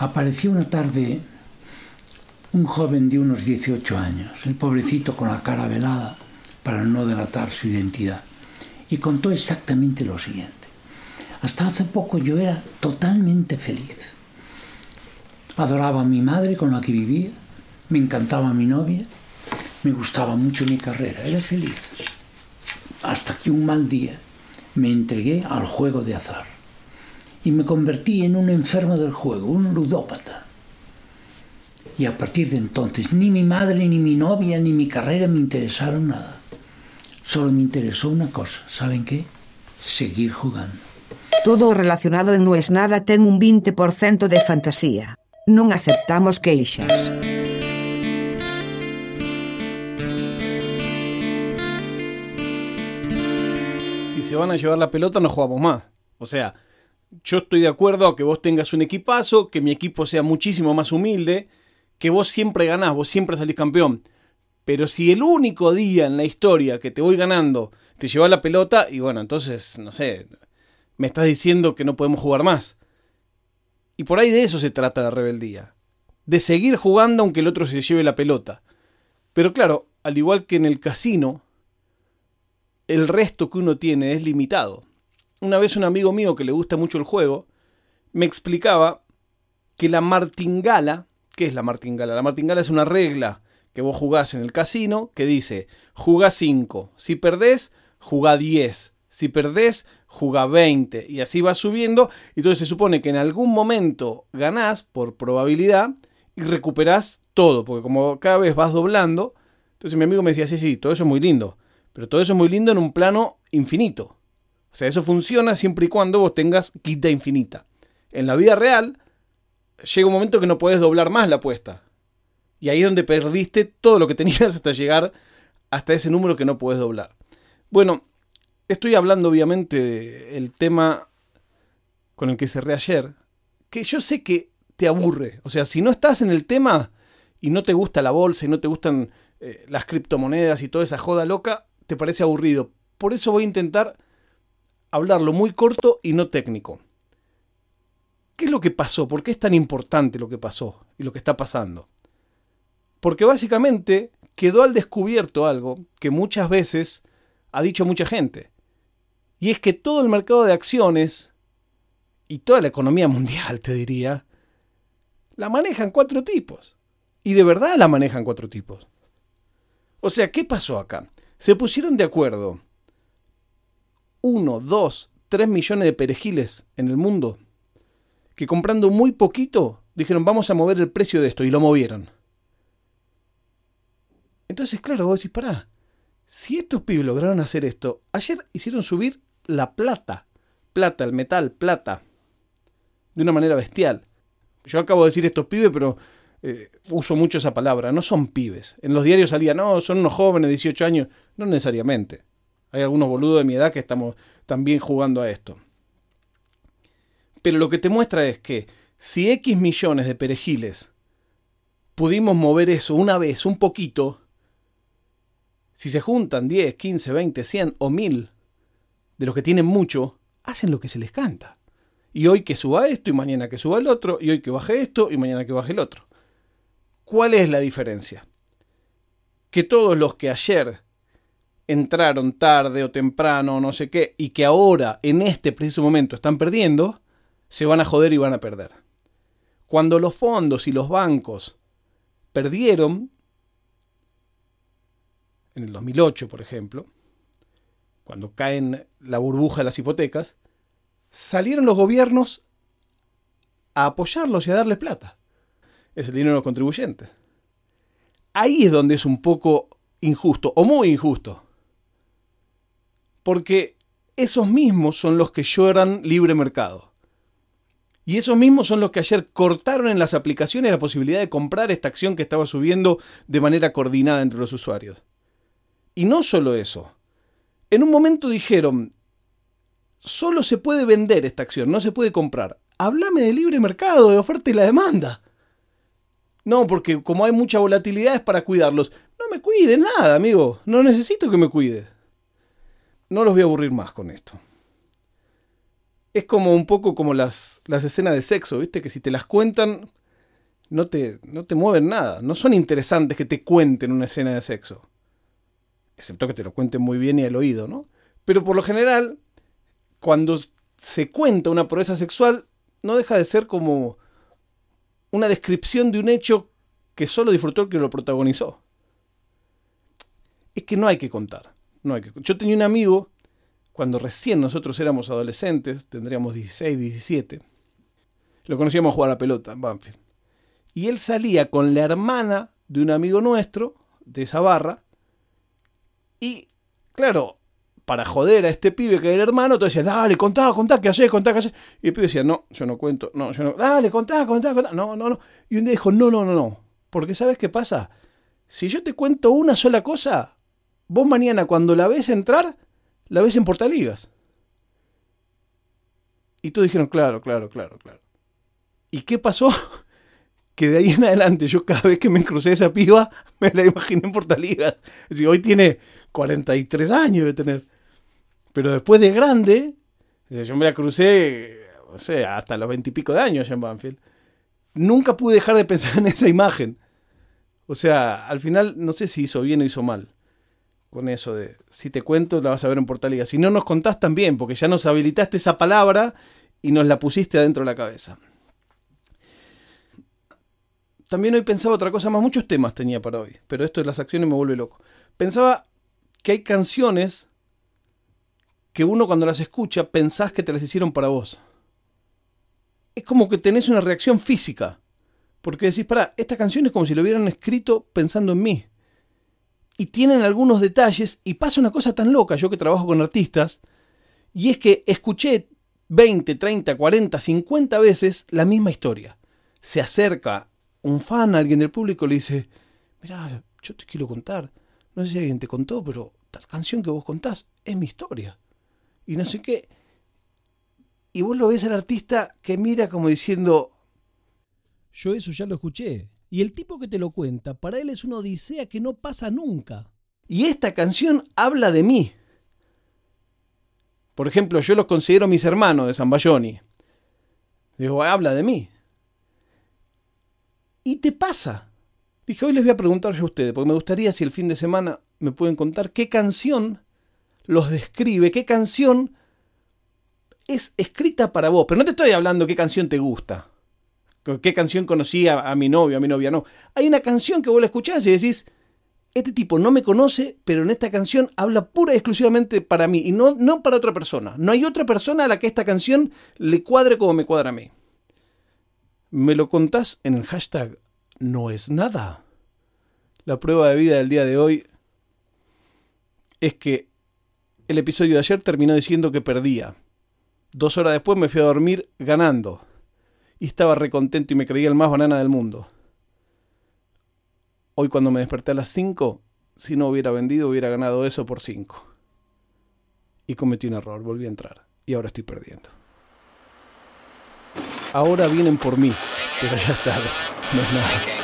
Apareció una tarde un joven de unos 18 años, el pobrecito con la cara velada para no delatar su identidad, y contó exactamente lo siguiente. Hasta hace poco yo era totalmente feliz. Adoraba a mi madre con la que vivía, me encantaba mi novia, me gustaba mucho mi carrera, era feliz. Hasta que un mal día me entregué al juego de azar y me convertí en un enfermo del juego, un ludópata. Y a partir de entonces ni mi madre, ni mi novia, ni mi carrera me interesaron nada. Solo me interesó una cosa, ¿saben qué? Seguir jugando. Todo relacionado en No es nada ten un 20% de fantasía. Non aceptamos queixas. Si se van a llevar la pelota, no jugamos más. O sea, yo estoy de acuerdo a que vos tengas un equipazo, que mi equipo sea muchísimo más humilde, que vos siempre ganás, vos siempre salís campeón. Pero si el único día en la historia que te voy ganando te lleva la pelota, y bueno, entonces, no sé, me estás diciendo que no podemos jugar más. Y por ahí de eso se trata la rebeldía. De seguir jugando aunque el otro se lleve la pelota. Pero claro, al igual que en el casino, el resto que uno tiene es limitado. Una vez un amigo mío que le gusta mucho el juego, me explicaba que la martingala, ¿qué es la martingala? La martingala es una regla que vos jugás en el casino que dice, jugá 5, si perdés, jugá 10, si perdés, jugá 20 y así va subiendo. Y entonces se supone que en algún momento ganás por probabilidad y recuperás todo, porque como cada vez vas doblando, entonces mi amigo me decía, sí, sí, todo eso es muy lindo, pero todo eso es muy lindo en un plano infinito. O sea, eso funciona siempre y cuando vos tengas quita infinita. En la vida real, llega un momento que no puedes doblar más la apuesta. Y ahí es donde perdiste todo lo que tenías hasta llegar hasta ese número que no puedes doblar. Bueno, Estoy hablando obviamente del tema con el que cerré ayer, que yo sé que te aburre. O sea, si no estás en el tema y no te gusta la bolsa y no te gustan eh, las criptomonedas y toda esa joda loca, te parece aburrido. Por eso voy a intentar hablarlo muy corto y no técnico. ¿Qué es lo que pasó? ¿Por qué es tan importante lo que pasó y lo que está pasando? Porque básicamente quedó al descubierto algo que muchas veces ha dicho mucha gente. Y es que todo el mercado de acciones y toda la economía mundial, te diría, la manejan cuatro tipos. Y de verdad la manejan cuatro tipos. O sea, ¿qué pasó acá? Se pusieron de acuerdo uno, dos, tres millones de perejiles en el mundo que comprando muy poquito dijeron vamos a mover el precio de esto y lo movieron. Entonces, claro, vos decís, pará, si estos pibes lograron hacer esto, ayer hicieron subir la plata. Plata, el metal, plata. De una manera bestial. Yo acabo de decir estos pibes, pero eh, uso mucho esa palabra. No son pibes. En los diarios salía, no, son unos jóvenes de 18 años. No necesariamente. Hay algunos boludos de mi edad que estamos también jugando a esto. Pero lo que te muestra es que si X millones de perejiles pudimos mover eso una vez, un poquito, si se juntan 10, 15, 20, 100 o 1000 de los que tienen mucho, hacen lo que se les canta. Y hoy que suba esto y mañana que suba el otro, y hoy que baje esto y mañana que baje el otro. ¿Cuál es la diferencia? Que todos los que ayer entraron tarde o temprano no sé qué, y que ahora, en este preciso momento, están perdiendo, se van a joder y van a perder. Cuando los fondos y los bancos perdieron, en el 2008, por ejemplo, cuando caen la burbuja de las hipotecas, salieron los gobiernos a apoyarlos y a darles plata. Es el dinero de los contribuyentes. Ahí es donde es un poco injusto, o muy injusto. Porque esos mismos son los que lloran libre mercado. Y esos mismos son los que ayer cortaron en las aplicaciones la posibilidad de comprar esta acción que estaba subiendo de manera coordinada entre los usuarios. Y no solo eso, en un momento dijeron, solo se puede vender esta acción, no se puede comprar. Háblame de libre mercado, de oferta y la demanda. No, porque como hay mucha volatilidad es para cuidarlos. No me cuides nada, amigo. No necesito que me cuides. No los voy a aburrir más con esto. es como un poco como las, las escenas de sexo, ¿viste? Que si te las cuentan, no te, no te mueven nada. No son interesantes que te cuenten una escena de sexo. Excepto que te lo cuenten muy bien y al oído, ¿no? Pero por lo general, cuando se cuenta una proeza sexual, no deja de ser como una descripción de un hecho que solo disfrutó el que lo protagonizó. Es que no hay que contar. No. Yo tenía un amigo, cuando recién nosotros éramos adolescentes, tendríamos 16, 17, lo conocíamos jugar a la pelota en Banfield. Y él salía con la hermana de un amigo nuestro, de esa barra, y claro, para joder a este pibe que era el hermano, tú decías, dale, contá, contá, ¿qué haces? Contá, ¿qué haces? Y el pibe decía, no, yo no cuento, no, yo no, dale, contá, contá, contá, no, no, no. Y un día dijo, no, no, no, no, porque ¿sabes qué pasa? Si yo te cuento una sola cosa, vos mañana cuando la ves entrar, la ves en Portaligas. Y todos dijeron, claro, claro, claro, claro. ¿Y qué pasó? que de ahí en adelante yo cada vez que me crucé esa piba, me la imaginé en Portaligas. Es decir, hoy tiene 43 años de tener. Pero después de grande, yo me la crucé, o sea, hasta los veintipico de años en Banfield. Nunca pude dejar de pensar en esa imagen. O sea, al final no sé si hizo bien o hizo mal. Con eso de, si te cuento, la vas a ver en Portaliga. Si no nos contás también, porque ya nos habilitaste esa palabra y nos la pusiste adentro de la cabeza. También hoy pensaba otra cosa más, muchos temas tenía para hoy, pero esto de las acciones me vuelve loco. Pensaba que hay canciones que uno cuando las escucha pensás que te las hicieron para vos. Es como que tenés una reacción física. Porque decís, para, esta canción es como si lo hubieran escrito pensando en mí. Y tienen algunos detalles y pasa una cosa tan loca, yo que trabajo con artistas, y es que escuché 20, 30, 40, 50 veces la misma historia. Se acerca un fan, alguien del público, le dice, mira, yo te quiero contar. No sé si alguien te contó, pero tal canción que vos contás es mi historia y no sé qué. Y vos lo ves al artista que mira como diciendo, yo eso ya lo escuché. Y el tipo que te lo cuenta, para él es una odisea que no pasa nunca. Y esta canción habla de mí. Por ejemplo, yo los considero mis hermanos de San Bayoni. Digo, habla de mí. Y te pasa. Dije, hoy les voy a preguntar a ustedes, porque me gustaría si el fin de semana me pueden contar qué canción los describe, qué canción es escrita para vos. Pero no te estoy hablando qué canción te gusta, qué canción conocía a mi novio, a mi novia, no. Hay una canción que vos la escuchás y decís, este tipo no me conoce, pero en esta canción habla pura y exclusivamente para mí y no, no para otra persona. No hay otra persona a la que esta canción le cuadre como me cuadra a mí. Me lo contás en el hashtag no es nada. La prueba de vida del día de hoy es que el episodio de ayer terminó diciendo que perdía. Dos horas después me fui a dormir ganando. Y estaba recontento y me creía el más banana del mundo. Hoy cuando me desperté a las 5, si no hubiera vendido hubiera ganado eso por 5. Y cometí un error, volví a entrar. Y ahora estoy perdiendo. Ahora vienen por mí, pero ya está. No es nada.